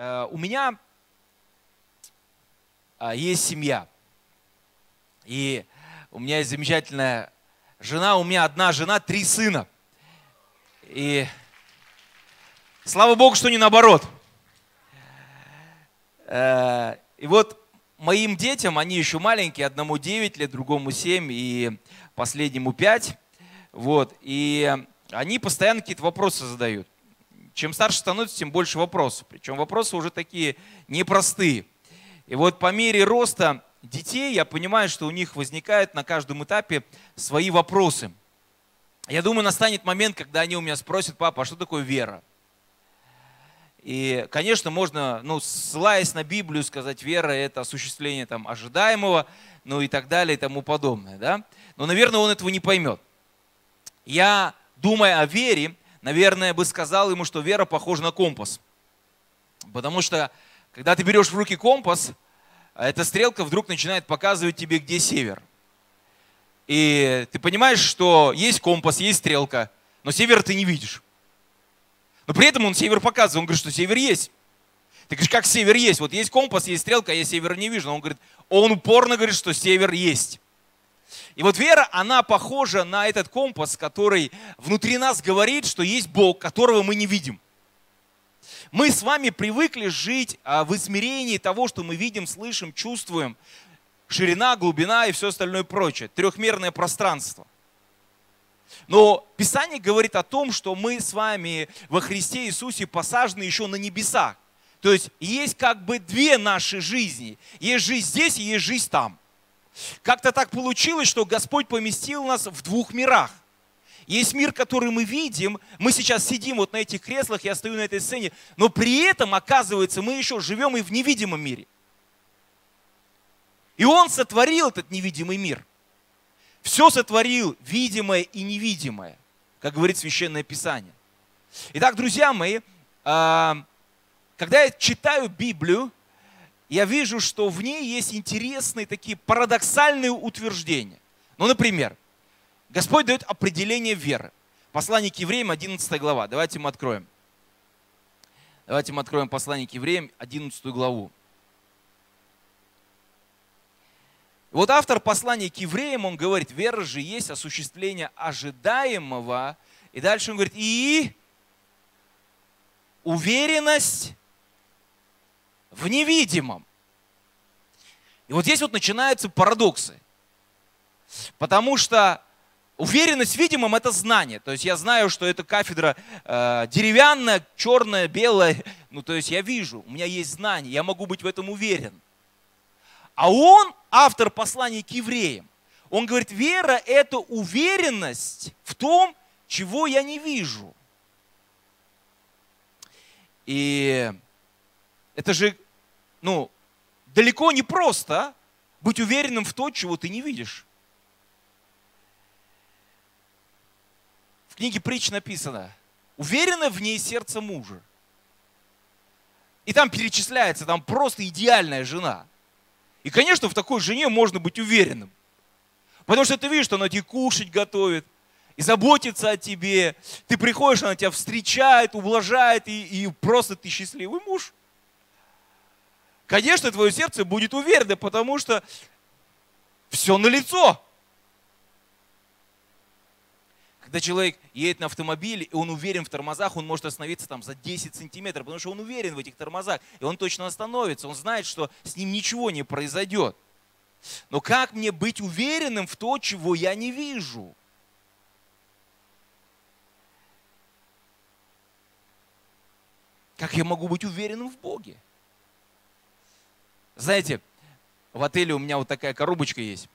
э, у меня э, есть семья. И у меня есть замечательная жена, у меня одна жена, три сына. И слава Богу, что не наоборот. Э, и вот моим детям, они еще маленькие, одному 9 лет, другому 7 и последнему 5. Вот, и они постоянно какие-то вопросы задают. Чем старше становится, тем больше вопросов. Причем вопросы уже такие непростые. И вот по мере роста детей я понимаю, что у них возникают на каждом этапе свои вопросы. Я думаю, настанет момент, когда они у меня спросят, папа, а что такое вера? И, конечно, можно, ну, ссылаясь на Библию, сказать, вера – это осуществление там, ожидаемого, ну и так далее и тому подобное. Да? Но, наверное, он этого не поймет. Я, думая о вере, наверное, бы сказал ему, что вера похожа на компас. Потому что, когда ты берешь в руки компас, эта стрелка вдруг начинает показывать тебе, где север. И ты понимаешь, что есть компас, есть стрелка, но север ты не видишь. Но при этом он север показывает. Он говорит, что север есть. Ты говоришь, как север есть? Вот есть компас, есть стрелка, а я север не вижу. Но он говорит, он упорно говорит, что север есть. И вот вера, она похожа на этот компас, который внутри нас говорит, что есть Бог, которого мы не видим. Мы с вами привыкли жить а, в измерении того, что мы видим, слышим, чувствуем. Ширина, глубина и все остальное прочее. Трехмерное пространство. Но Писание говорит о том, что мы с вами во Христе Иисусе посажены еще на небесах. То есть есть как бы две наши жизни. Есть жизнь здесь и есть жизнь там. Как-то так получилось, что Господь поместил нас в двух мирах. Есть мир, который мы видим, мы сейчас сидим вот на этих креслах, я стою на этой сцене, но при этом, оказывается, мы еще живем и в невидимом мире. И Он сотворил этот невидимый мир. Все сотворил видимое и невидимое, как говорит Священное Писание. Итак, друзья мои, а, когда я читаю Библию, я вижу, что в ней есть интересные такие парадоксальные утверждения. Ну, например, Господь дает определение веры. Послание к евреям, 11 глава. Давайте мы откроем. Давайте мы откроем послание к евреям, 11 главу. Вот автор послания к евреям, он говорит, вера же есть осуществление ожидаемого. И дальше он говорит, и уверенность в невидимом. И вот здесь вот начинаются парадоксы. Потому что уверенность в видимом – это знание. То есть я знаю, что эта кафедра э, деревянная, черная, белая. Ну, то есть я вижу, у меня есть знание, я могу быть в этом уверен. А он, автор послания к евреям, он говорит, вера – это уверенность в том, чего я не вижу. И это же, ну, далеко не просто быть уверенным в том, чего ты не видишь. В книге притч написано, уверено в ней сердце мужа. И там перечисляется, там просто идеальная жена. И, конечно, в такой жене можно быть уверенным. Потому что ты видишь, что она тебе кушать готовит, и заботится о тебе. Ты приходишь, она тебя встречает, ублажает, и, и просто ты счастливый муж. Конечно, твое сердце будет уверено, потому что все на лицо. Когда человек едет на автомобиле, и он уверен в тормозах, он может остановиться там за 10 сантиметров, потому что он уверен в этих тормозах, и он точно остановится, он знает, что с ним ничего не произойдет. Но как мне быть уверенным в то, чего я не вижу? Как я могу быть уверенным в Боге? Знаете, в отеле у меня вот такая коробочка есть.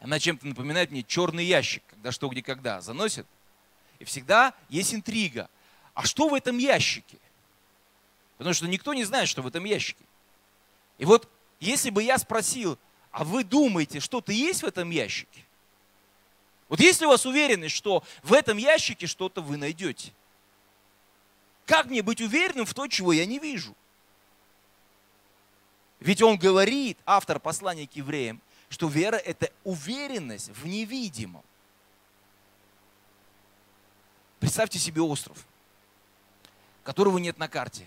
Она чем-то напоминает мне черный ящик, когда что, где, когда заносит. И всегда есть интрига. А что в этом ящике? Потому что никто не знает, что в этом ящике. И вот если бы я спросил, а вы думаете, что-то есть в этом ящике? Вот есть ли у вас уверенность, что в этом ящике что-то вы найдете? Как мне быть уверенным в то, чего я не вижу? Ведь он говорит, автор послания к евреям, что вера – это уверенность в невидимом. Представьте себе остров, которого нет на карте.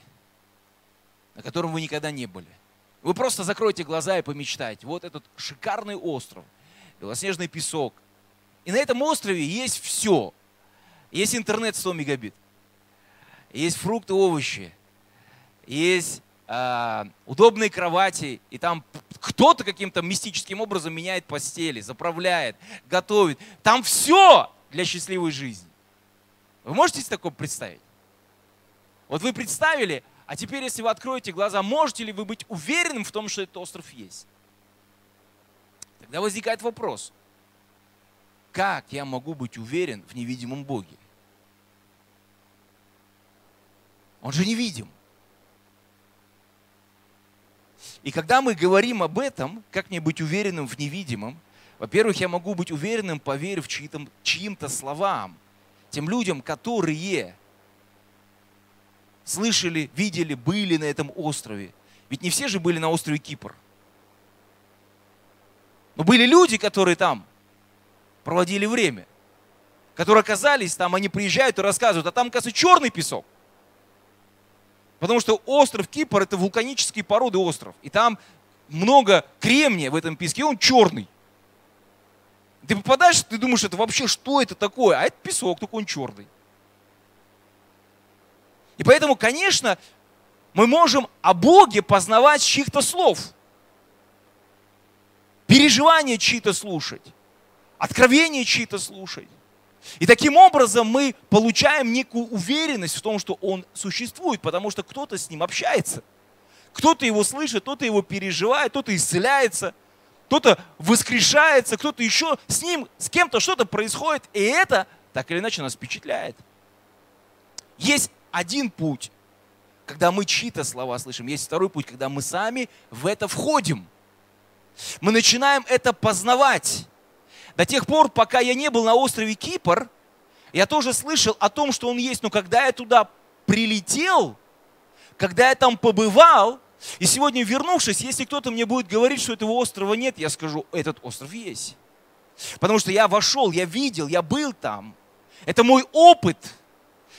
на котором вы никогда не были. Вы просто закройте глаза и помечтайте. Вот этот шикарный остров, белоснежный песок. И на этом острове есть все. Есть интернет 100 мегабит. Есть фрукты, овощи. Есть удобные кровати. И там кто-то каким-то мистическим образом меняет постели, заправляет, готовит. Там все для счастливой жизни. Вы можете себе такое представить? Вот вы представили, а теперь, если вы откроете глаза, можете ли вы быть уверенным в том, что этот остров есть? Тогда возникает вопрос, как я могу быть уверен в невидимом Боге? Он же невидим. И когда мы говорим об этом, как мне быть уверенным в невидимом, во-первых, я могу быть уверенным, поверив чьим-то, чьим-то словам, тем людям, которые слышали, видели, были на этом острове. Ведь не все же были на острове Кипр. Но были люди, которые там проводили время, которые оказались там, они приезжают и рассказывают, а там, кажется, черный песок. Потому что остров Кипр – это вулканические породы остров. И там много кремния в этом песке, он черный. Ты попадаешь, ты думаешь, это вообще что это такое? А это песок, только он черный. И поэтому, конечно, мы можем о Боге познавать чьих-то слов. Переживания чьи-то слушать. Откровения чьи-то слушать. И таким образом мы получаем некую уверенность в том, что Он существует, потому что кто-то с Ним общается. Кто-то его слышит, кто-то его переживает, кто-то исцеляется, кто-то воскрешается, кто-то еще с ним, с кем-то что-то происходит, и это так или иначе нас впечатляет. Есть один путь, когда мы чьи-то слова слышим. Есть второй путь, когда мы сами в это входим. Мы начинаем это познавать. До тех пор, пока я не был на острове Кипр, я тоже слышал о том, что он есть. Но когда я туда прилетел, когда я там побывал, и сегодня вернувшись, если кто-то мне будет говорить, что этого острова нет, я скажу, этот остров есть. Потому что я вошел, я видел, я был там. Это мой опыт –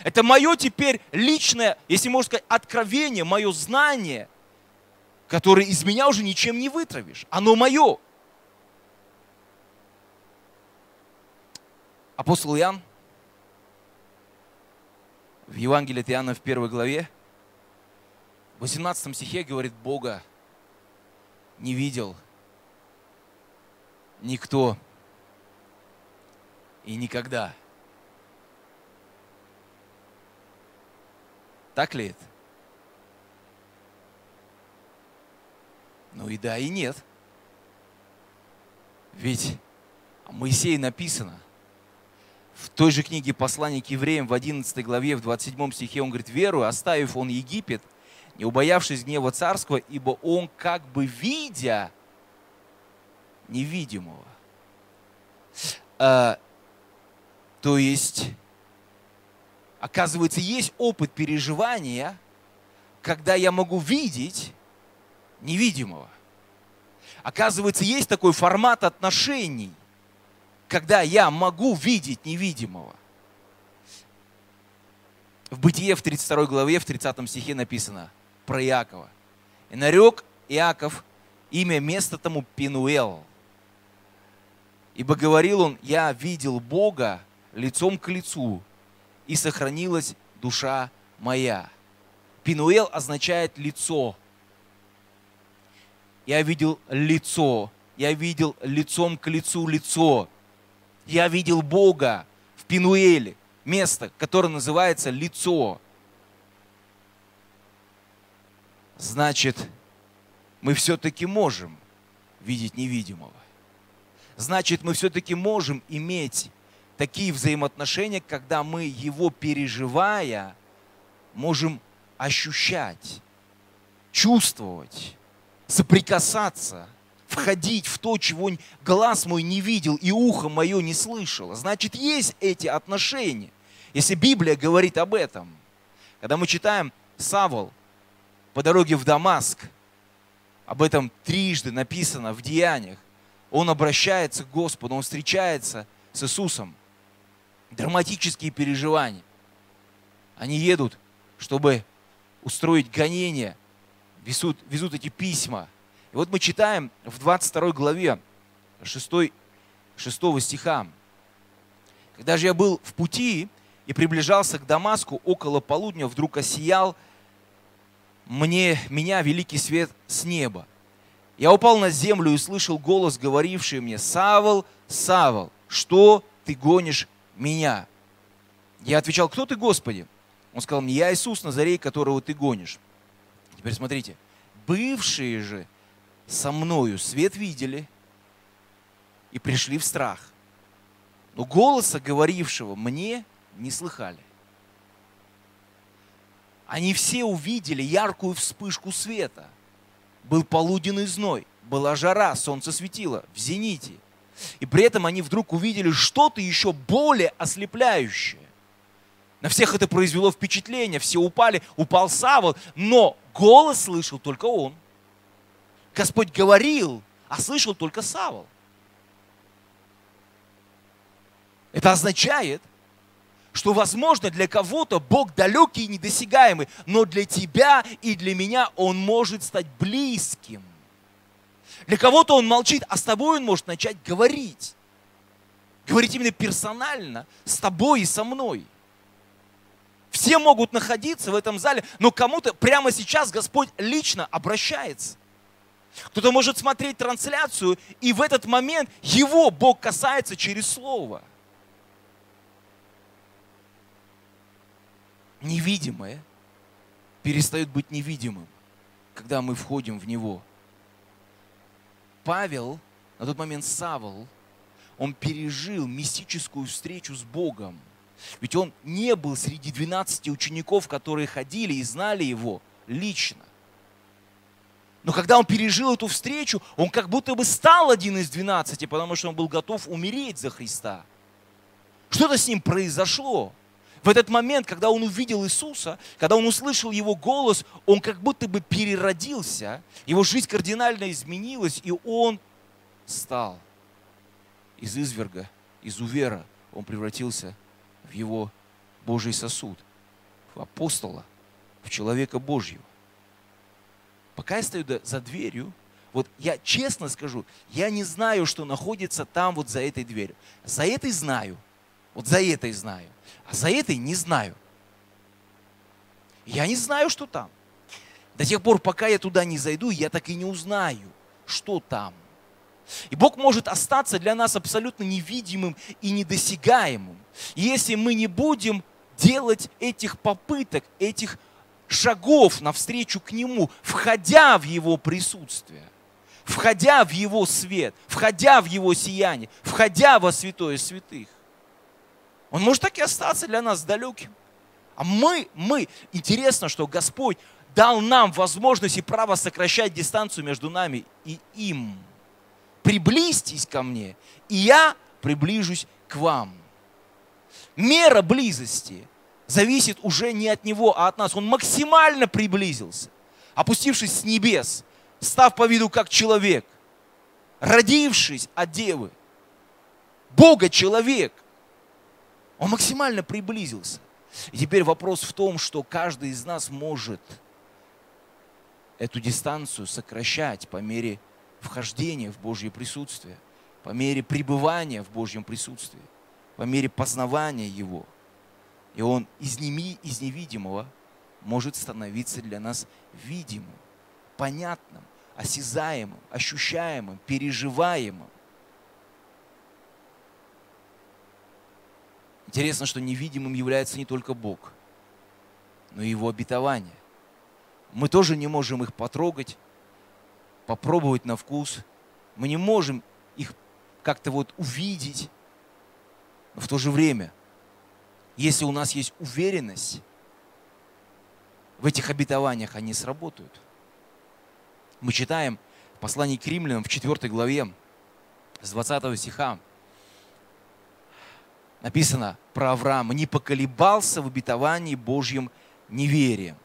это мое теперь личное, если можно сказать, откровение, мое знание, которое из меня уже ничем не вытравишь. Оно мое. Апостол Иоанн в Евангелии от Иоанна в первой главе, в 18 стихе говорит, Бога не видел никто и никогда – Так ли это? Ну и да, и нет. Ведь о Моисее написано, в той же книге послания к евреям в 11 главе, в 27 стихе он говорит, верую, оставив он Египет, не убоявшись гнева царского, ибо он как бы видя невидимого. А, то есть Оказывается, есть опыт переживания, когда я могу видеть невидимого. Оказывается, есть такой формат отношений, когда я могу видеть невидимого. В Бытие в 32 главе, в 30 стихе написано про Иакова. «И нарек Иаков имя место тому Пинуэл. Ибо говорил он, я видел Бога лицом к лицу, и сохранилась душа моя. Пинуэл означает лицо. Я видел лицо. Я видел лицом к лицу лицо. Я видел Бога в Пинуэле, место, которое называется лицо. Значит, мы все-таки можем видеть невидимого. Значит, мы все-таки можем иметь такие взаимоотношения, когда мы его переживая, можем ощущать, чувствовать, соприкасаться, входить в то, чего глаз мой не видел и ухо мое не слышало. Значит, есть эти отношения. Если Библия говорит об этом, когда мы читаем Савол по дороге в Дамаск, об этом трижды написано в Деяниях, он обращается к Господу, он встречается с Иисусом – драматические переживания. Они едут, чтобы устроить гонение везут, везут эти письма. И вот мы читаем в 22 главе 6, 6 стиха. Когда же я был в пути и приближался к Дамаску около полудня, вдруг осиял мне, меня великий свет с неба. Я упал на землю и слышал голос, говоривший мне, «Савол, Савол, что ты гонишь меня?» Я отвечал, «Кто ты, Господи?» Он сказал мне, «Я Иисус Назарей, которого ты гонишь». Теперь смотрите, бывшие же со мною свет видели и пришли в страх. Но голоса, говорившего мне, не слыхали. Они все увидели яркую вспышку света. Был полуденный зной, была жара, солнце светило в зените. И при этом они вдруг увидели что-то еще более ослепляющее. На всех это произвело впечатление, все упали, упал Савол, но голос слышал только он. Господь говорил, а слышал только Савол. Это означает, что, возможно, для кого-то Бог далекий и недосягаемый, но для тебя и для меня Он может стать близким. Для кого-то Он молчит, а с тобой Он может начать говорить. Говорить именно персонально, с тобой и со мной. Все могут находиться в этом зале, но кому-то прямо сейчас Господь лично обращается. Кто-то может смотреть трансляцию, и в этот момент его Бог касается через Слово – невидимое перестает быть невидимым, когда мы входим в него. Павел, на тот момент Савол, он пережил мистическую встречу с Богом. Ведь он не был среди 12 учеников, которые ходили и знали его лично. Но когда он пережил эту встречу, он как будто бы стал один из 12, потому что он был готов умереть за Христа. Что-то с ним произошло. В этот момент, когда он увидел Иисуса, когда он услышал его голос, он как будто бы переродился, его жизнь кардинально изменилась, и он стал из изверга, из увера, он превратился в его Божий сосуд, в апостола, в человека Божьего. Пока я стою за дверью, вот я честно скажу, я не знаю, что находится там вот за этой дверью. За этой знаю, вот за этой знаю. А за этой не знаю. Я не знаю, что там. До тех пор, пока я туда не зайду, я так и не узнаю, что там. И Бог может остаться для нас абсолютно невидимым и недосягаемым, если мы не будем делать этих попыток, этих шагов навстречу к Нему, входя в Его присутствие, входя в Его свет, входя в Его сияние, входя во святое святых. Он может так и остаться для нас далеким. А мы, мы, интересно, что Господь дал нам возможность и право сокращать дистанцию между нами и им. Приблизьтесь ко мне, и я приближусь к вам. Мера близости зависит уже не от него, а от нас. Он максимально приблизился, опустившись с небес, став по виду как человек, родившись от девы. Бога человек – он максимально приблизился. И теперь вопрос в том, что каждый из нас может эту дистанцию сокращать по мере вхождения в Божье присутствие, по мере пребывания в Божьем присутствии, по мере познавания Его. И Он из, неми, из невидимого может становиться для нас видимым, понятным, осязаемым, ощущаемым, переживаемым. Интересно, что невидимым является не только Бог, но и Его обетование. Мы тоже не можем их потрогать, попробовать на вкус. Мы не можем их как-то вот увидеть. Но в то же время, если у нас есть уверенность в этих обетованиях, они сработают. Мы читаем послание к римлянам в 4 главе с 20 стиха написано про Авраама, не поколебался в обетовании Божьем неверием,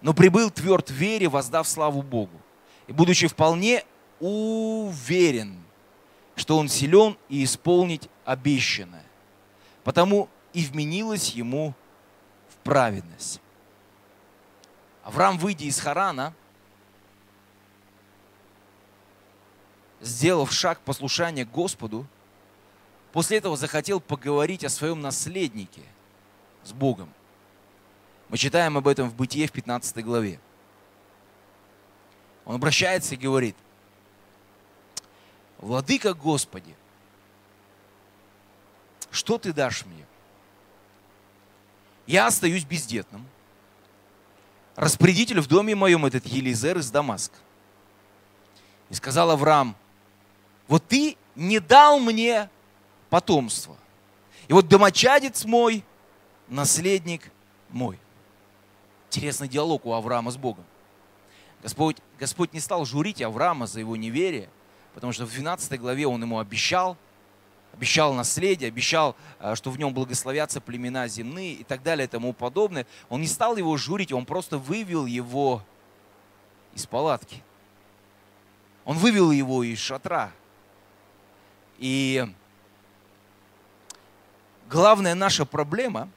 но прибыл тверд в вере, воздав славу Богу. И будучи вполне уверен, что он силен и исполнить обещанное. Потому и вменилось ему в праведность. Авраам, выйдя из Харана, сделав шаг послушания Господу, после этого захотел поговорить о своем наследнике с Богом. Мы читаем об этом в Бытие в 15 главе. Он обращается и говорит, «Владыка Господи, что ты дашь мне?» Я остаюсь бездетным. Распорядитель в доме моем этот Елизер из Дамаска. И сказал Авраам, вот ты не дал мне потомство. И вот домочадец мой, наследник мой. Интересный диалог у Авраама с Богом. Господь, Господь не стал журить Авраама за его неверие, потому что в 12 главе он ему обещал, обещал наследие, обещал, э, что в нем благословятся племена земные и так далее и тому подобное. Он не стал его журить, он просто вывел его из палатки. Он вывел его из шатра. И главная наша проблема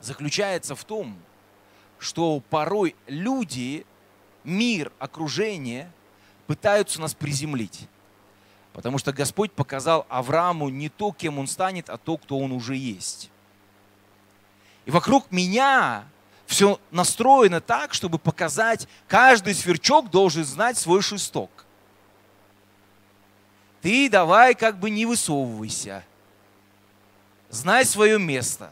заключается в том, что порой люди, мир, окружение пытаются нас приземлить. Потому что Господь показал Аврааму не то, кем он станет, а то, кто он уже есть. И вокруг меня все настроено так, чтобы показать, каждый сверчок должен знать свой шесток. Ты давай как бы не высовывайся. Знай свое место.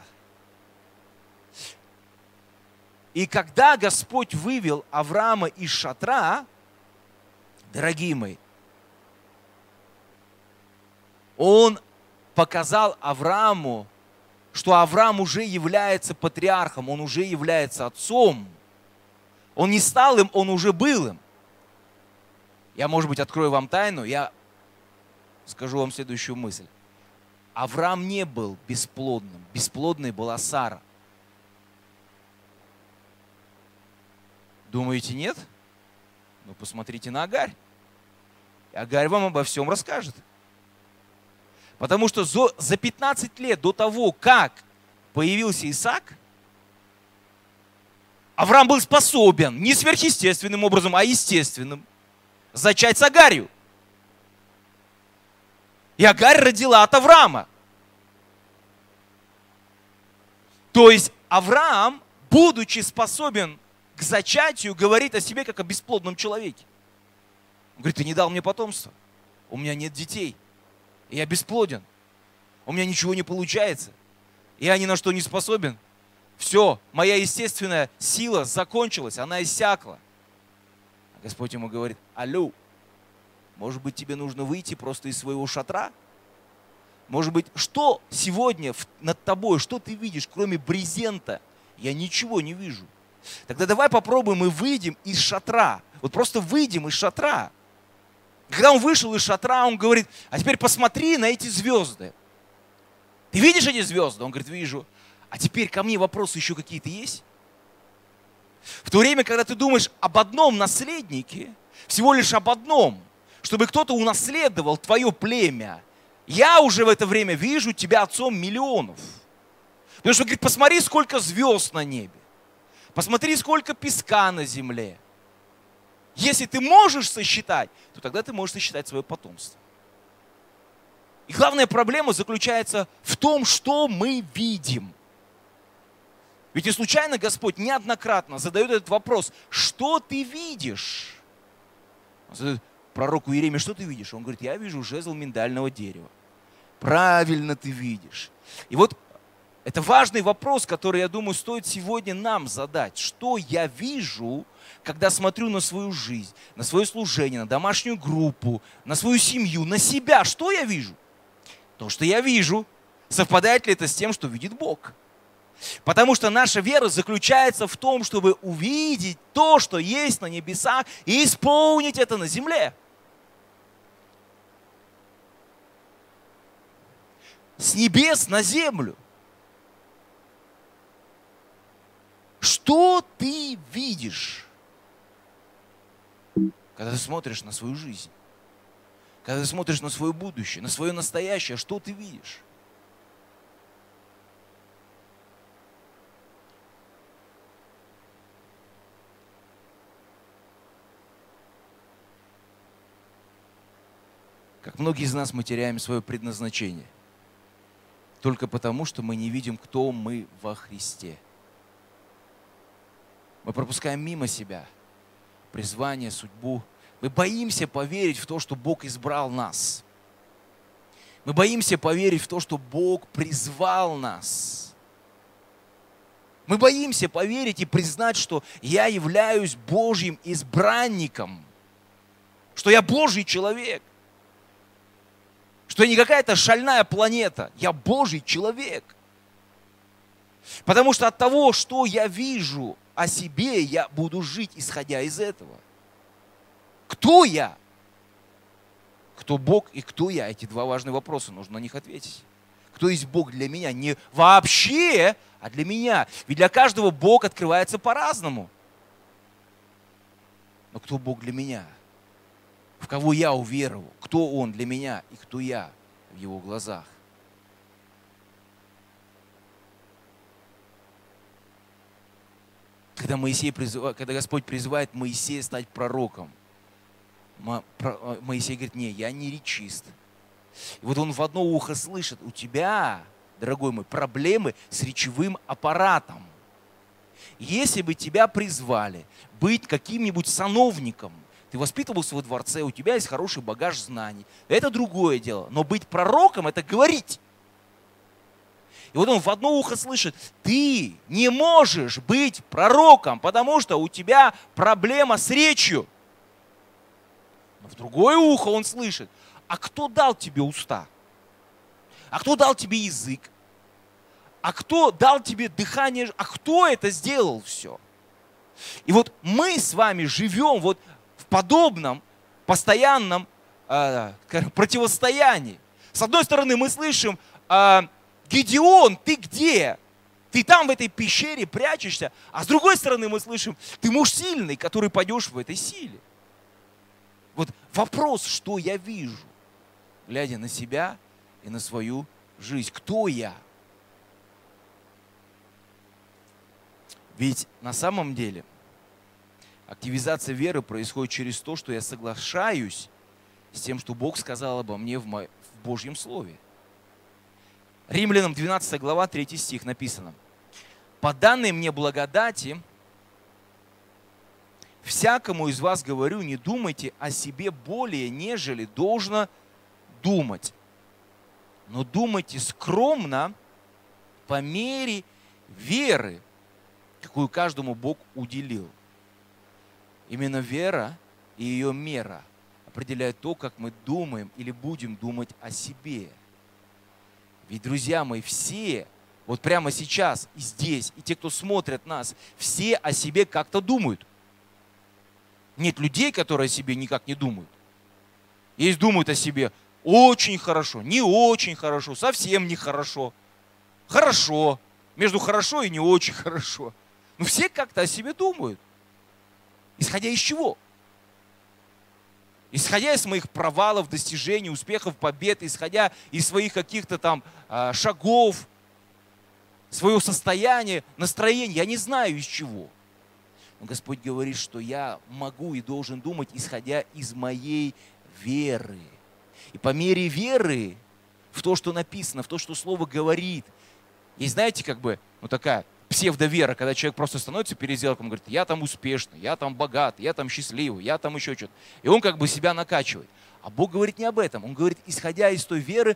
И когда Господь вывел Авраама из шатра, дорогие мои, Он показал Аврааму, что Авраам уже является патриархом, он уже является отцом. Он не стал им, он уже был им. Я, может быть, открою вам тайну, я скажу вам следующую мысль. Авраам не был бесплодным. Бесплодной была Сара. Думаете, нет? Ну, посмотрите на Агарь. И Агарь вам обо всем расскажет. Потому что за 15 лет до того, как появился Исаак, Авраам был способен не сверхъестественным образом, а естественным зачать с Агарью. И Агарь родила от Авраама. То есть Авраам, будучи способен к зачатию, говорит о себе как о бесплодном человеке. Он говорит, ты не дал мне потомства, у меня нет детей, я бесплоден, у меня ничего не получается, я ни на что не способен. Все, моя естественная сила закончилась, она иссякла. А Господь ему говорит, алло, может быть, тебе нужно выйти просто из своего шатра? Может быть, что сегодня над тобой, что ты видишь, кроме брезента? Я ничего не вижу. Тогда давай попробуем и выйдем из шатра. Вот просто выйдем из шатра. Когда он вышел из шатра, он говорит, а теперь посмотри на эти звезды. Ты видишь эти звезды? Он говорит, вижу. А теперь ко мне вопросы еще какие-то есть? В то время, когда ты думаешь об одном наследнике, всего лишь об одном, чтобы кто-то унаследовал твое племя, я уже в это время вижу тебя отцом миллионов. Потому что, говорит, посмотри, сколько звезд на небе. Посмотри, сколько песка на земле. Если ты можешь сосчитать, то тогда ты можешь сосчитать свое потомство. И главная проблема заключается в том, что мы видим. Ведь и случайно Господь неоднократно задает этот вопрос, что ты видишь? Он задает пророку Иеремии, что ты видишь? Он говорит, я вижу жезл миндального дерева. Правильно ты видишь. И вот это важный вопрос, который, я думаю, стоит сегодня нам задать. Что я вижу, когда смотрю на свою жизнь, на свое служение, на домашнюю группу, на свою семью, на себя? Что я вижу? То, что я вижу. Совпадает ли это с тем, что видит Бог? Потому что наша вера заключается в том, чтобы увидеть то, что есть на небесах, и исполнить это на земле. С небес на землю. Что ты видишь, когда ты смотришь на свою жизнь? Когда ты смотришь на свое будущее, на свое настоящее, что ты видишь? как многие из нас мы теряем свое предназначение. Только потому, что мы не видим, кто мы во Христе. Мы пропускаем мимо себя призвание, судьбу. Мы боимся поверить в то, что Бог избрал нас. Мы боимся поверить в то, что Бог призвал нас. Мы боимся поверить и признать, что я являюсь Божьим избранником, что я Божий человек, что я не какая-то шальная планета, я Божий человек. Потому что от того, что я вижу о себе, я буду жить, исходя из этого. Кто я? Кто Бог и кто я? Эти два важные вопроса, нужно на них ответить. Кто есть Бог для меня? Не вообще, а для меня. Ведь для каждого Бог открывается по-разному. Но кто Бог для меня? В кого я уверовал? Кто Он для меня и кто я в Его глазах? Когда, Моисей призыв... когда Господь призывает Моисея стать пророком, Моисей говорит, не, я не речист, и вот он в одно ухо слышит, у тебя, дорогой мой, проблемы с речевым аппаратом. Если бы тебя призвали быть каким-нибудь сановником, ты воспитывался во дворце, у тебя есть хороший багаж знаний, это другое дело. Но быть пророком – это говорить. И вот он в одно ухо слышит, ты не можешь быть пророком, потому что у тебя проблема с речью. Но в другое ухо он слышит, а кто дал тебе уста? А кто дал тебе язык? А кто дал тебе дыхание? А кто это сделал все? И вот мы с вами живем вот в подобном постоянном э, противостоянии. С одной стороны, мы слышим, э, Гедеон, ты где? Ты там в этой пещере прячешься. А с другой стороны, мы слышим, ты муж сильный, который пойдешь в этой силе. Вот вопрос, что я вижу глядя на себя и на свою жизнь. Кто я? Ведь на самом деле активизация веры происходит через то, что я соглашаюсь с тем, что Бог сказал обо мне в, Божьем Слове. Римлянам 12 глава, 3 стих написано. «По данной мне благодати, всякому из вас говорю, не думайте о себе более, нежели должно думать. Но думайте скромно по мере веры, какую каждому Бог уделил. Именно вера и ее мера определяют то, как мы думаем или будем думать о себе. Ведь, друзья мои, все, вот прямо сейчас и здесь, и те, кто смотрят нас, все о себе как-то думают. Нет людей, которые о себе никак не думают. Есть думают о себе, очень хорошо, не очень хорошо, совсем не хорошо. Хорошо. Между хорошо и не очень хорошо. Но все как-то о себе думают. Исходя из чего? Исходя из моих провалов, достижений, успехов, побед, исходя из своих каких-то там а, шагов, своего состояния, настроения, я не знаю из чего. Но Господь говорит, что я могу и должен думать, исходя из моей веры. И по мере веры в то, что написано, в то, что Слово говорит, и знаете, как бы, ну такая псевдовера, когда человек просто становится перед зеркалом и говорит, я там успешный, я там богат, я там счастливый, я там еще что-то. И он как бы себя накачивает. А Бог говорит не об этом. Он говорит, исходя из той веры,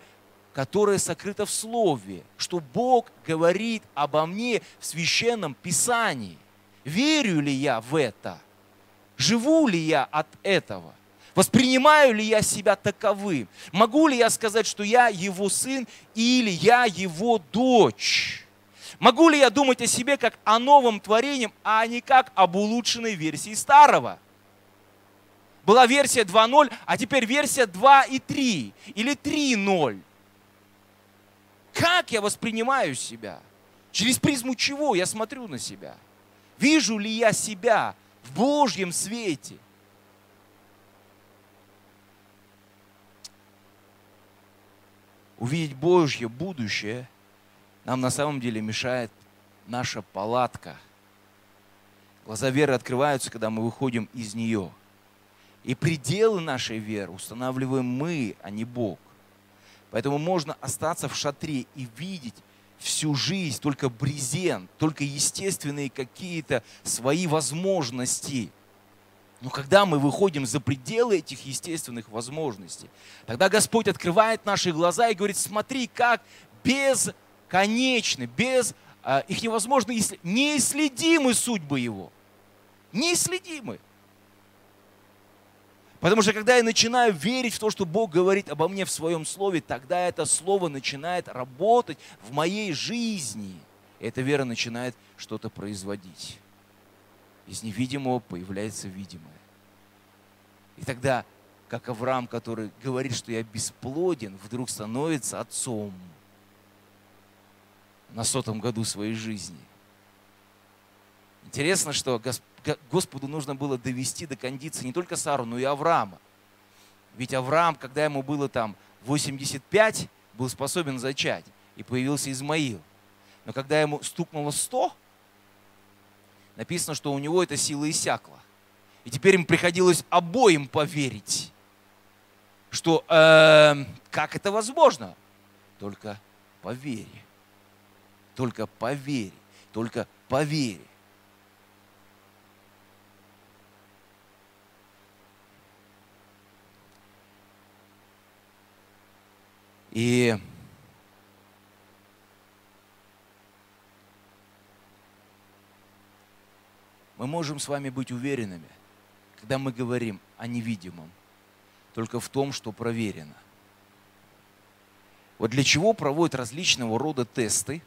которая сокрыта в Слове, что Бог говорит обо мне в священном Писании. Верю ли я в это? Живу ли я от этого? Воспринимаю ли я себя таковым? Могу ли я сказать, что я его сын или я его дочь? Могу ли я думать о себе как о новом творении, а не как об улучшенной версии старого? Была версия 2.0, а теперь версия 2.3 или 3.0. Как я воспринимаю себя? Через призму чего я смотрю на себя? Вижу ли я себя в Божьем свете – увидеть Божье будущее, нам на самом деле мешает наша палатка. Глаза веры открываются, когда мы выходим из нее. И пределы нашей веры устанавливаем мы, а не Бог. Поэтому можно остаться в шатре и видеть всю жизнь только брезент, только естественные какие-то свои возможности. Но когда мы выходим за пределы этих естественных возможностей, тогда Господь открывает наши глаза и говорит, смотри, как безконечны, без, э, их невозможно, неисследимы судьбы Его. Неисследимы. Потому что когда я начинаю верить в то, что Бог говорит обо мне в своем слове, тогда это слово начинает работать в моей жизни. Эта вера начинает что-то производить. Из невидимого появляется видимое. И тогда, как Авраам, который говорит, что я бесплоден, вдруг становится отцом на сотом году своей жизни. Интересно, что Господу нужно было довести до кондиции не только Сару, но и Авраама. Ведь Авраам, когда ему было там 85, был способен зачать. И появился Измаил. Но когда ему стукнуло 100, написано, что у него эта сила иссякла. И теперь им приходилось обоим поверить, что э, как это возможно? Только по вере. Только по вере. Только по вере. И мы можем с вами быть уверенными, когда мы говорим о невидимом, только в том, что проверено. Вот для чего проводят различного рода тесты,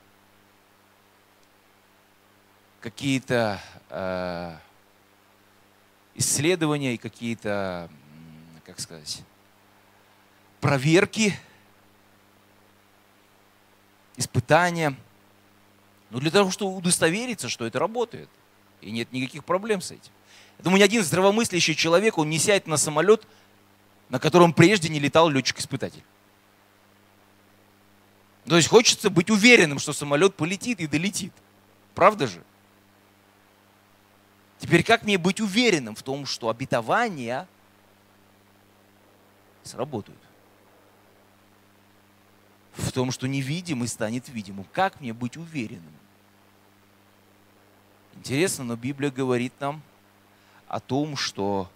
какие-то э, исследования и какие-то, как сказать, проверки – испытания. Но для того, чтобы удостовериться, что это работает. И нет никаких проблем с этим. Я думаю, ни один здравомыслящий человек, он не сядет на самолет, на котором прежде не летал летчик-испытатель. То есть хочется быть уверенным, что самолет полетит и долетит. Правда же? Теперь как мне быть уверенным в том, что обетования сработают? в том, что невидимый станет видимым. Как мне быть уверенным? Интересно, но Библия говорит нам о том, что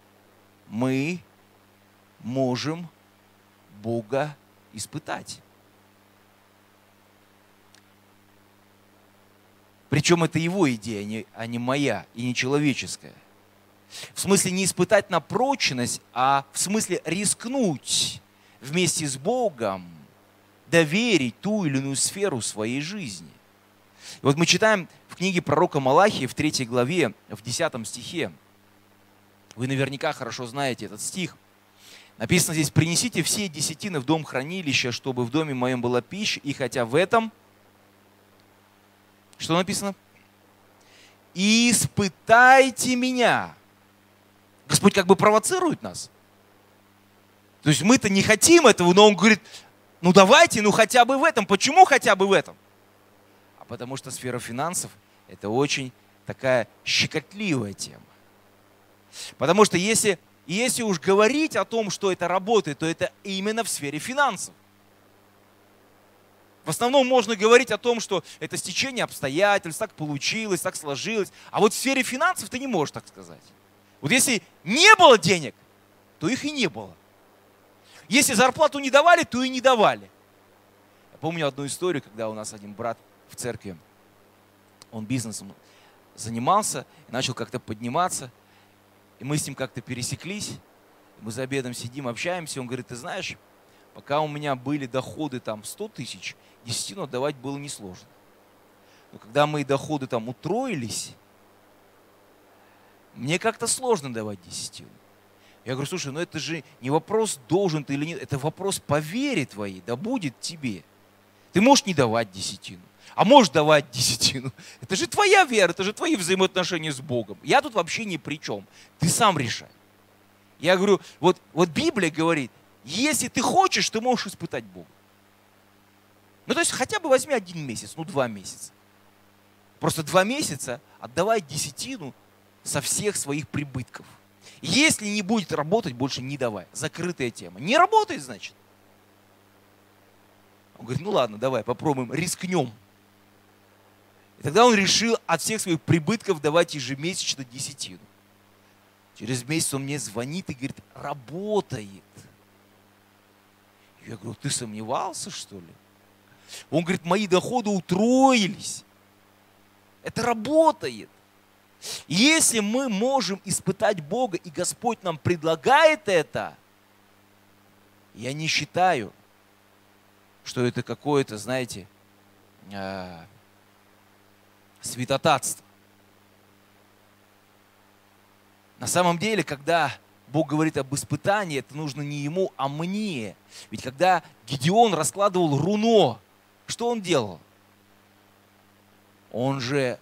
мы можем Бога испытать. Причем это его идея, а не, а не моя и не человеческая. В смысле не испытать на прочность, а в смысле рискнуть вместе с Богом доверить ту или иную сферу своей жизни. И вот мы читаем в книге пророка Малахии в 3 главе, в 10 стихе. Вы наверняка хорошо знаете этот стих. Написано здесь, принесите все десятины в дом хранилища, чтобы в доме моем была пища, и хотя в этом, что написано? Испытайте меня. Господь как бы провоцирует нас. То есть мы-то не хотим этого, но Он говорит, ну давайте, ну хотя бы в этом. Почему хотя бы в этом? А потому что сфера финансов – это очень такая щекотливая тема. Потому что если, если уж говорить о том, что это работает, то это именно в сфере финансов. В основном можно говорить о том, что это стечение обстоятельств, так получилось, так сложилось. А вот в сфере финансов ты не можешь так сказать. Вот если не было денег, то их и не было. Если зарплату не давали, то и не давали. Я помню одну историю, когда у нас один брат в церкви, он бизнесом занимался, начал как-то подниматься, и мы с ним как-то пересеклись, мы за обедом сидим, общаемся, он говорит, ты знаешь, пока у меня были доходы там 100 тысяч, десятину отдавать было несложно. Но когда мои доходы там утроились, мне как-то сложно давать десятину. Я говорю, слушай, ну это же не вопрос, должен ты или нет, это вопрос по вере твоей, да будет тебе. Ты можешь не давать десятину, а можешь давать десятину. Это же твоя вера, это же твои взаимоотношения с Богом. Я тут вообще ни при чем. Ты сам решай. Я говорю, вот, вот Библия говорит, если ты хочешь, ты можешь испытать Бога. Ну, то есть хотя бы возьми один месяц, ну, два месяца. Просто два месяца отдавай десятину со всех своих прибытков – Если не будет работать, больше не давай. Закрытая тема. Не работает, значит. Он говорит, ну ладно, давай попробуем, рискнем. И тогда он решил от всех своих прибытков давать ежемесячно десятину. Через месяц он мне звонит и говорит, работает. Я говорю, ты сомневался, что ли? Он говорит, мои доходы утроились. Это работает. Если мы можем испытать Бога, и Господь нам предлагает это, я не считаю, что это какое-то, знаете, э, святотатство. На самом деле, когда Бог говорит об испытании, это нужно не ему, а мне. Ведь когда Гедеон раскладывал руно, что он делал? Он же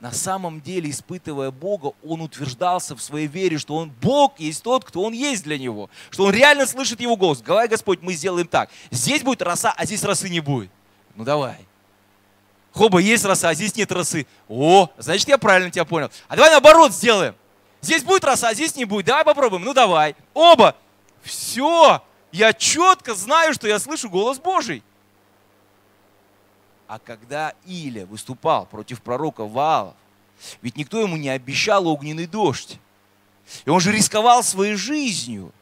на самом деле, испытывая Бога, он утверждался в своей вере, что он Бог есть тот, кто он есть для него. Что он реально слышит его голос. Давай, Господь, мы сделаем так. Здесь будет роса, а здесь росы не будет. Ну давай. Хоба, есть роса, а здесь нет росы. О, значит, я правильно тебя понял. А давай наоборот сделаем. Здесь будет роса, а здесь не будет. Давай попробуем. Ну давай. Оба. Все. Я четко знаю, что я слышу голос Божий. А когда Иля выступал против пророка Ваалов, ведь никто ему не обещал огненный дождь. И он же рисковал своей жизнью.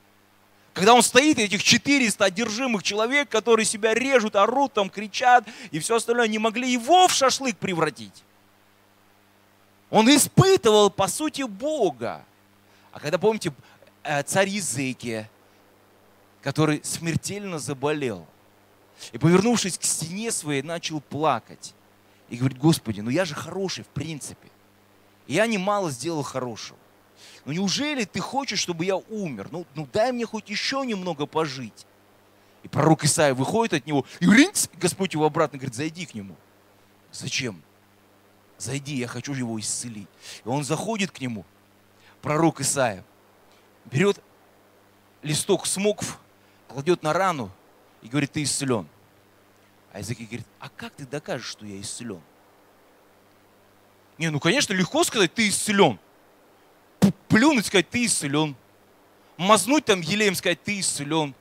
Когда он стоит, этих 400 одержимых человек, которые себя режут, орут, там, кричат, и все остальное, не могли его в шашлык превратить. Он испытывал, по сути, Бога. А когда, помните, э, царь Языкия, который смертельно заболел – и, повернувшись к стене своей, начал плакать. И говорит, Господи, ну я же хороший в принципе. И я немало сделал хорошего. Ну неужели ты хочешь, чтобы я умер? Ну, ну дай мне хоть еще немного пожить. И пророк Исаия выходит от него, и ринц, Господь его обратно говорит, зайди к нему. Зачем? Зайди, я хочу его исцелить. И он заходит к нему, пророк Исаия, берет листок смокв, кладет на рану и говорит, ты исцелен. А Иезекииль говорит, а как ты докажешь, что я исцелен? Не, ну, конечно, легко сказать, ты исцелен. Плюнуть, сказать, ты исцелен. Мазнуть там елеем, сказать, ты исцелен.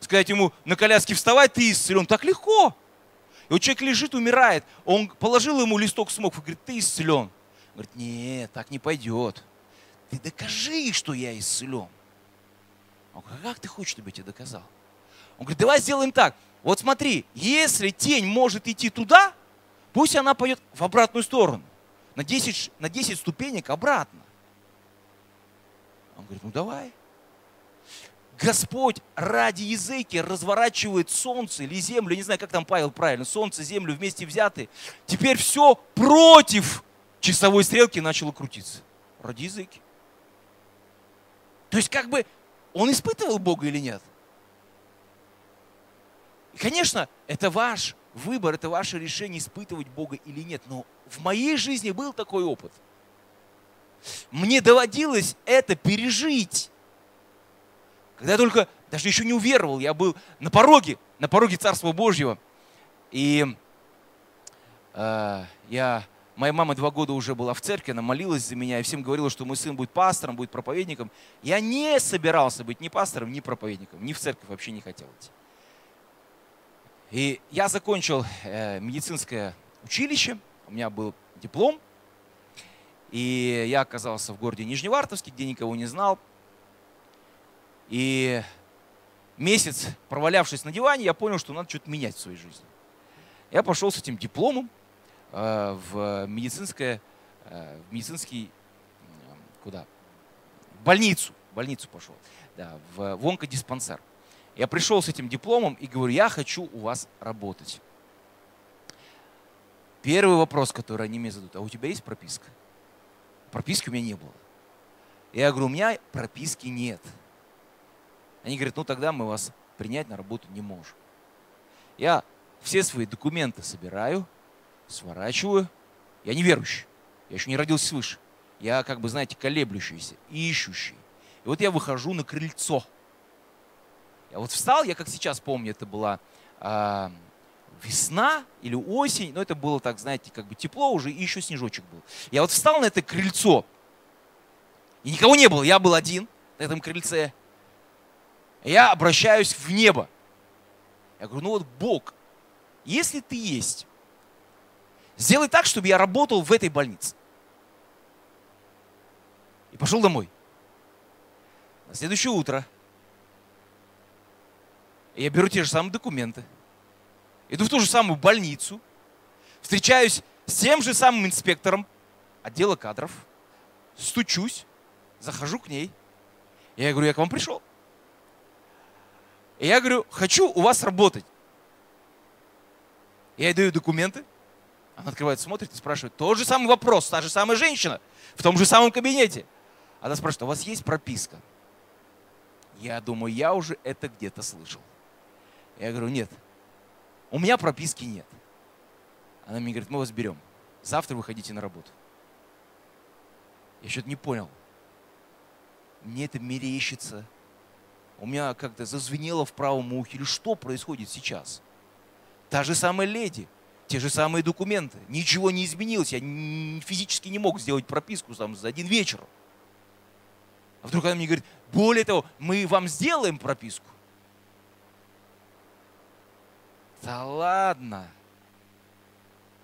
Сказать ему на коляске вставать, ты исцелен. Так легко. И вот человек лежит, умирает. Он положил ему листок смог и говорит, ты исцелен. Он говорит, нет, так не пойдет. Ты докажи, что я исцелен. Он говорит, а как ты хочешь, чтобы я тебе доказал? Он говорит, давай сделаем так. Вот смотри, если тень может идти туда, пусть она пойдет в обратную сторону. На 10, на 10 ступенек обратно. Он говорит, ну давай. Господь ради языки разворачивает солнце или землю, не знаю, как там Павел правильно, солнце, землю вместе взяты. Теперь все против часовой стрелки начало крутиться. Ради языки. То есть как бы он испытывал Бога или нет? И, конечно, это ваш выбор, это ваше решение, испытывать Бога или нет. Но в моей жизни был такой опыт. Мне доводилось это пережить. Когда я только, даже еще не уверовал, я был на пороге, на пороге Царства Божьего. И э, я, моя мама два года уже была в церкви, она молилась за меня, и всем говорила, что мой сын будет пастором, будет проповедником. Я не собирался быть ни пастором, ни проповедником, ни в церковь вообще не хотел идти. И я закончил э, медицинское училище, у меня был диплом, и я оказался в городе Нижневартовске, где никого не знал. И месяц провалявшись на диване, я понял, что надо что-то менять в своей жизни. Я пошел с этим дипломом э, в медицинское, э, в медицинский, куда? В больницу, в больницу пошел, да, в, в онкодиспансер. Я пришел с этим дипломом и говорю, я хочу у вас работать. Первый вопрос, который они мне задают, а у тебя есть прописка? Прописки у меня не было. Я говорю, у меня прописки нет. Они говорят, ну тогда мы вас принять на работу не можем. Я все свои документы собираю, сворачиваю. Я не верующий. Я еще не родился свыше. Я, как бы, знаете, колеблющийся, ищущий. И вот я выхожу на крыльцо – вот встал, я как сейчас помню, это была э, весна или осень, но это было так, знаете, как бы тепло уже, и еще снежочек был. Я вот встал на это крыльцо, И никого не было, я был один на этом крыльце. Я обращаюсь в небо. Я говорю, ну вот Бог, если ты есть, сделай так, чтобы я работал в этой больнице. И пошел домой. На следующее утро я беру те же самые документы, иду в ту же самую больницу, встречаюсь с тем же самым инспектором отдела кадров, стучусь, захожу к ней. Я говорю, я к вам пришел. И я говорю, хочу у вас работать. Я ей даю документы. Она открывает, смотрит и спрашивает, тот же самый вопрос, та же самая женщина, в том же самом кабинете. Она спрашивает, у вас есть прописка? Я думаю, я уже это где-то слышал. Я говорю, нет, у меня прописки нет. Она мне говорит, мы вас берем. Завтра выходите на работу. Я что-то не понял. Мне это мерещится. У меня как-то зазвенело в правом ухе. Или что происходит сейчас? Та же самая леди, те же самые документы. Ничего не изменилось. Я физически не мог сделать прописку там, за один вечер. А вдруг она мне говорит, более того, мы вам сделаем прописку. Да ладно.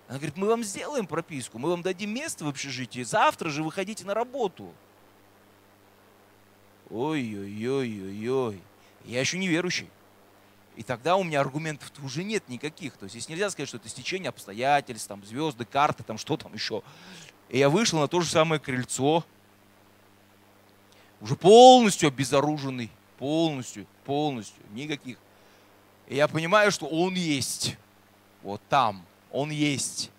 Она говорит, мы вам сделаем прописку, мы вам дадим место в общежитии, завтра же выходите на работу. Ой-ой-ой-ой-ой. Я еще не верующий. И тогда у меня аргументов уже нет никаких. То есть здесь нельзя сказать, что это стечение обстоятельств, там звезды, карты, там что там еще. И я вышел на то же самое крыльцо, уже полностью обезоруженный, полностью, полностью, никаких и я понимаю, что он есть. Вот там. Он есть.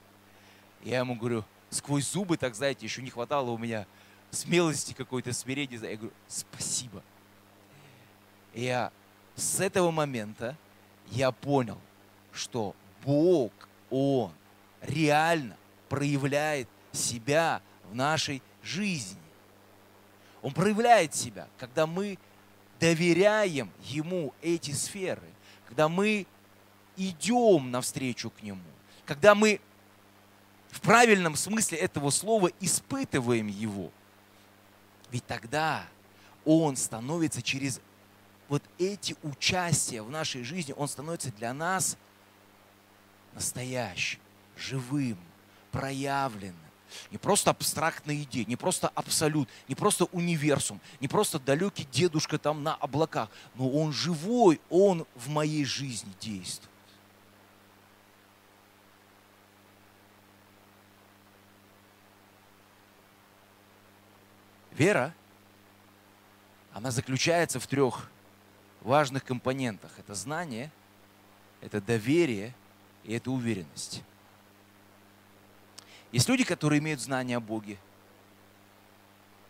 Я ему говорю, сквозь зубы, так знаете, еще не хватало у меня смелости какой-то, смирения. Я говорю, спасибо. И я с этого момента я понял, что Бог, Он реально проявляет себя в нашей жизни. Он проявляет себя, когда мы доверяем Ему эти сферы – когда мы идем навстречу к Нему, когда мы в правильном смысле этого слова испытываем Его. Ведь тогда Он становится через вот эти участия в нашей жизни, Он становится для нас настоящим, живым, проявленным. Не просто абстрактная идея, не просто абсолют, не просто универсум, не просто далекий дедушка там на облаках, но он живой, он в моей жизни действует. Вера, она заключается в трех важных компонентах. Это знание, это доверие и это уверенность. Есть люди, которые имеют знания о Боге,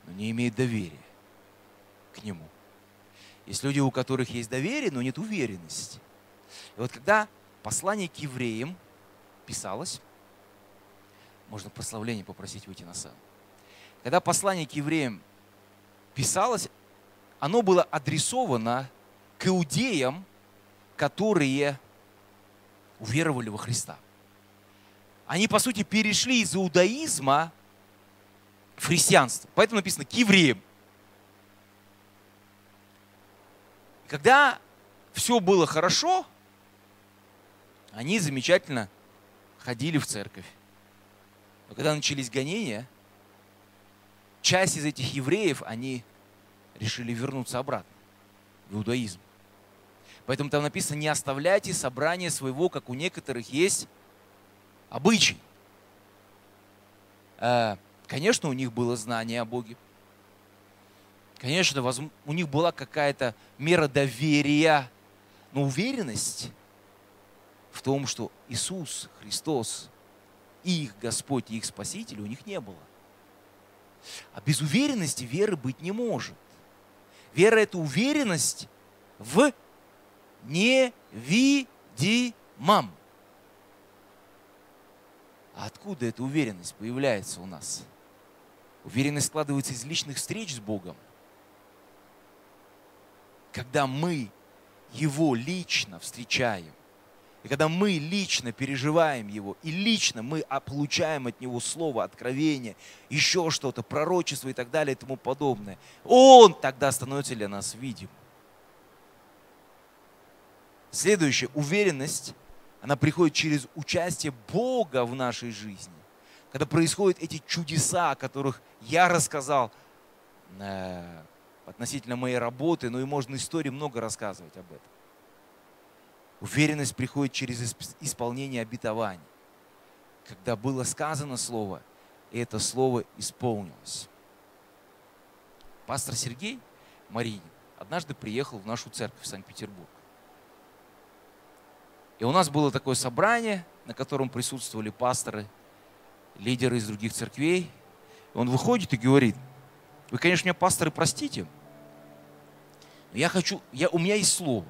но не имеют доверия к Нему. Есть люди, у которых есть доверие, но нет уверенности. И вот когда послание к евреям писалось, можно прославление попросить выйти на сцену. Когда послание к евреям писалось, оно было адресовано к иудеям, которые уверовали во Христа они, по сути, перешли из иудаизма в христианство. Поэтому написано к евреям. Когда все было хорошо, они замечательно ходили в церковь. Но когда начались гонения, часть из этих евреев, они решили вернуться обратно в иудаизм. Поэтому там написано, не оставляйте собрание своего, как у некоторых есть обычай. Э, конечно, у них было знание о Боге. Конечно, у них была какая-то мера доверия, но уверенность в том, что Иисус Христос, их Господь и их Спаситель, у них не было. А без уверенности веры быть не может. Вера – это уверенность в невидимом. А откуда эта уверенность появляется у нас? Уверенность складывается из личных встреч с Богом. Когда мы Его лично встречаем, И когда мы лично переживаем его, и лично мы получаем от него слово, откровение, еще что-то, пророчество и так далее и тому подобное, он тогда становится для нас видим. Следующая уверенность, она приходит через участие Бога в нашей жизни. Когда происходят эти чудеса, о которых я рассказал э, относительно моей работы, но и можно истории много рассказывать об этом. Уверенность приходит через исполнение обетований. Когда было сказано слово, и это слово исполнилось. Пастор Сергей Маринин однажды приехал в нашу церковь в Санкт-Петербург. И у нас было такое собрание, на котором присутствовали пасторы, лидеры из других церквей. И он выходит и говорит, вы, конечно, меня, пасторы, простите, но я хочу, я, у меня есть слово.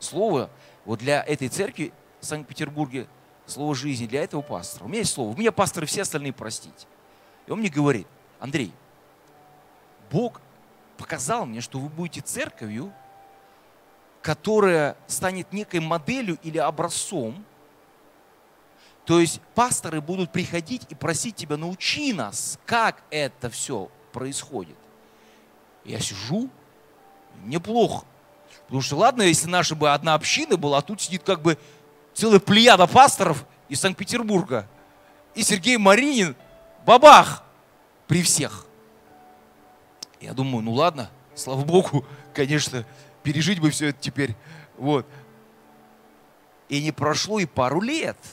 Слово, вот для этой церкви в Санкт-Петербурге слово жизни, для этого пастора. У меня есть слово. У меня пасторы все остальные простить. И он мне говорит, Андрей, Бог показал мне, что вы будете церковью, которая станет некой моделью или образцом. То есть пасторы будут приходить и просить тебя, научи нас, как это все происходит. Я сижу, неплохо. Потому что ладно, если наша бы одна община была, а тут сидит как бы целая плеяда пасторов из Санкт-Петербурга. И Сергей Маринин, бабах, при всех. Я думаю, ну ладно, слава богу, конечно, пережить бы все это теперь. Вот. И не прошло и пару лет –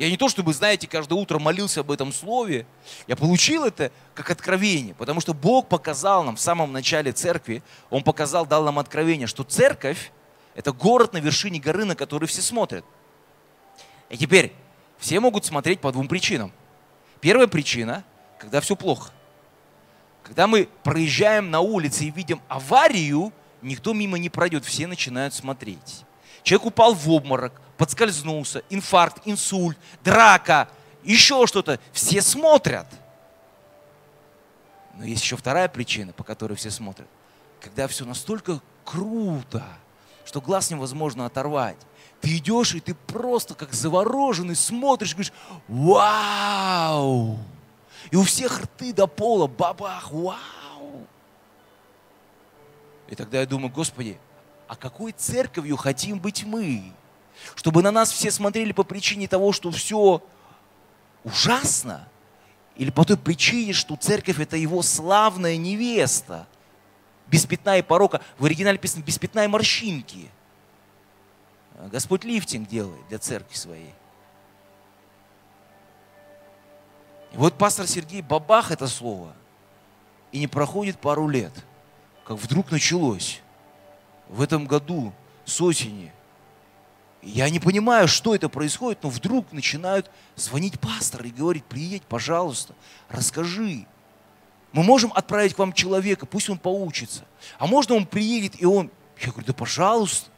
я не то, чтобы, знаете, каждое утро молился об этом слове. Я получил это как откровение, потому что Бог показал нам в самом начале церкви, Он показал, дал нам откровение, что церковь – это город на вершине горы, на который все смотрят. И теперь все могут смотреть по двум причинам. Первая причина, когда все плохо. Когда мы проезжаем на улице и видим аварию, никто мимо не пройдет, все начинают смотреть. Человек упал в обморок, подскользнулся, инфаркт, инсульт, драка, еще что-то. Все смотрят. Но есть еще вторая причина, по которой все смотрят. Когда все настолько круто, что глаз невозможно оторвать. Ты идешь, и ты просто как завороженный смотришь, говоришь, вау! И у всех рты до пола, бабах, вау! И тогда я думаю, Господи, а какой церковью хотим быть мы? Чтобы на нас все смотрели по причине того, что все ужасно? Или по той причине, что церковь это его славная невеста? Без пятна и порока. В оригинале написано без пятна и морщинки. Господь лифтинг делает для церкви своей. И вот пастор Сергей бабах это слово. И не проходит пару лет, как вдруг началось в этом году с осени. Я не понимаю, что это происходит, но вдруг начинают звонить пасторы и говорить, приедь, пожалуйста, расскажи. Мы можем отправить к вам человека, пусть он поучится. А можно он приедет, и он, я говорю, да пожалуйста.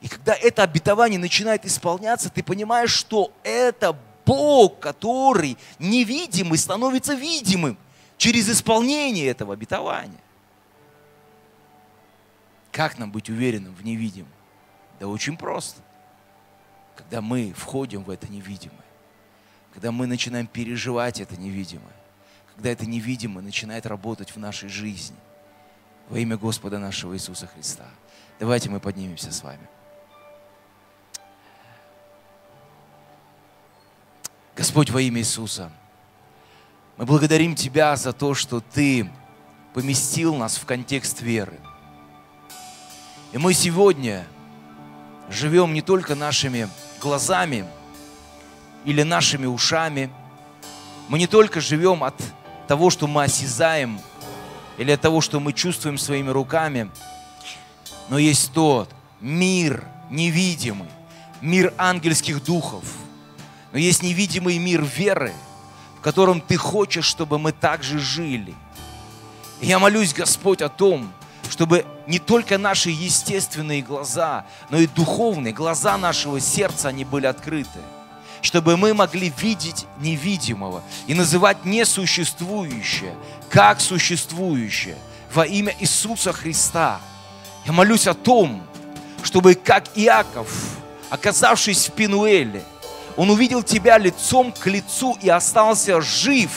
И когда это обетование начинает исполняться, ты понимаешь, что это Бог, который невидимый становится видимым через исполнение этого обетования. Как нам быть уверенным в невидимом? Да очень просто. Когда мы входим в это невидимое, когда мы начинаем переживать это невидимое, когда это невидимое начинает работать в нашей жизни. Во имя Господа нашего Иисуса Христа. Давайте мы поднимемся с вами. Господь, во имя Иисуса, мы благодарим Тебя за то, что Ты поместил нас в контекст веры – и мы сегодня живем не только нашими глазами или нашими ушами. Мы не только живем от того, что мы осязаем, или от того, что мы чувствуем своими руками, но есть тот мир невидимый, мир ангельских духов, но есть невидимый мир веры, в котором Ты хочешь, чтобы мы также жили. И я молюсь, Господь, о том, чтобы не только наши естественные глаза, но и духовные глаза нашего сердца, они были открыты. Чтобы мы могли видеть невидимого и называть несуществующее, как существующее, во имя Иисуса Христа. Я молюсь о том, чтобы как Иаков, оказавшись в Пинуэле, он увидел тебя лицом к лицу и остался жив.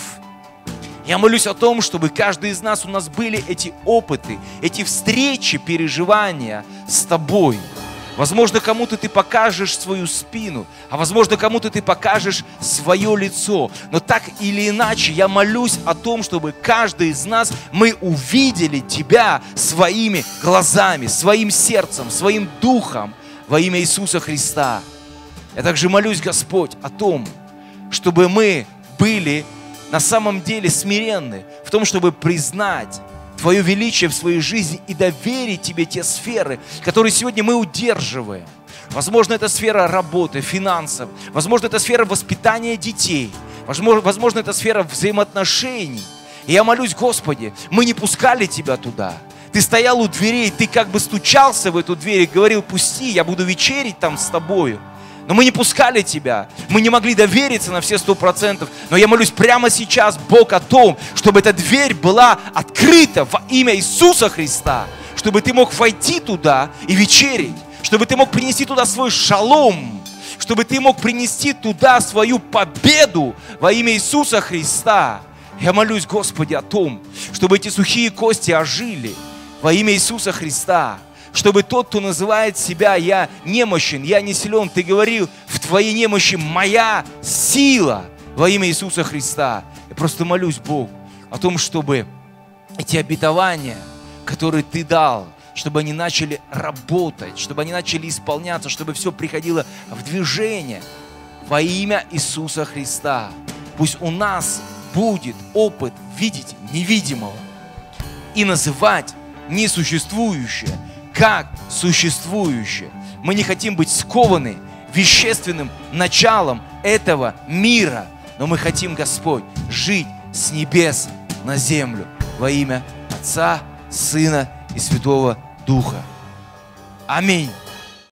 Я молюсь о том, чтобы каждый из нас, у нас были эти опыты, эти встречи, переживания с тобой – Возможно, кому-то ты покажешь свою спину, а возможно, кому-то ты покажешь свое лицо. Но так или иначе, я молюсь о том, чтобы каждый из нас, мы увидели Тебя своими глазами, своим сердцем, своим духом во имя Иисуса Христа. Я также молюсь, Господь, о том, чтобы мы были на самом деле смиренны в том, чтобы признать Твое величие в своей жизни и доверить Тебе те сферы, которые сегодня мы удерживаем. Возможно, это сфера работы, финансов. Возможно, это сфера воспитания детей. Возможно, возможно это сфера взаимоотношений. И я молюсь, Господи, мы не пускали Тебя туда. Ты стоял у дверей, ты как бы стучался в эту дверь и говорил, пусти, я буду вечерить там с тобою. Но мы не пускали Тебя. Мы не могли довериться на все сто процентов. Но я молюсь прямо сейчас, Бог, о том, чтобы эта дверь была открыта во имя Иисуса Христа. Чтобы Ты мог войти туда и вечерить. Чтобы Ты мог принести туда свой шалом. Чтобы Ты мог принести туда свою победу во имя Иисуса Христа. Я молюсь, Господи, о том, чтобы эти сухие кости ожили во имя Иисуса Христа чтобы тот, кто называет себя «я немощен», «я не силен», ты говорил, в твоей немощи моя сила во имя Иисуса Христа. Я просто молюсь Богу о том, чтобы эти обетования, которые ты дал, чтобы они начали работать, чтобы они начали исполняться, чтобы все приходило в движение во имя Иисуса Христа. Пусть у нас будет опыт видеть невидимого и называть несуществующее как существующее. Мы не хотим быть скованы вещественным началом этого мира, но мы хотим, Господь, жить с небес на землю во имя Отца, Сына и Святого Духа. Аминь.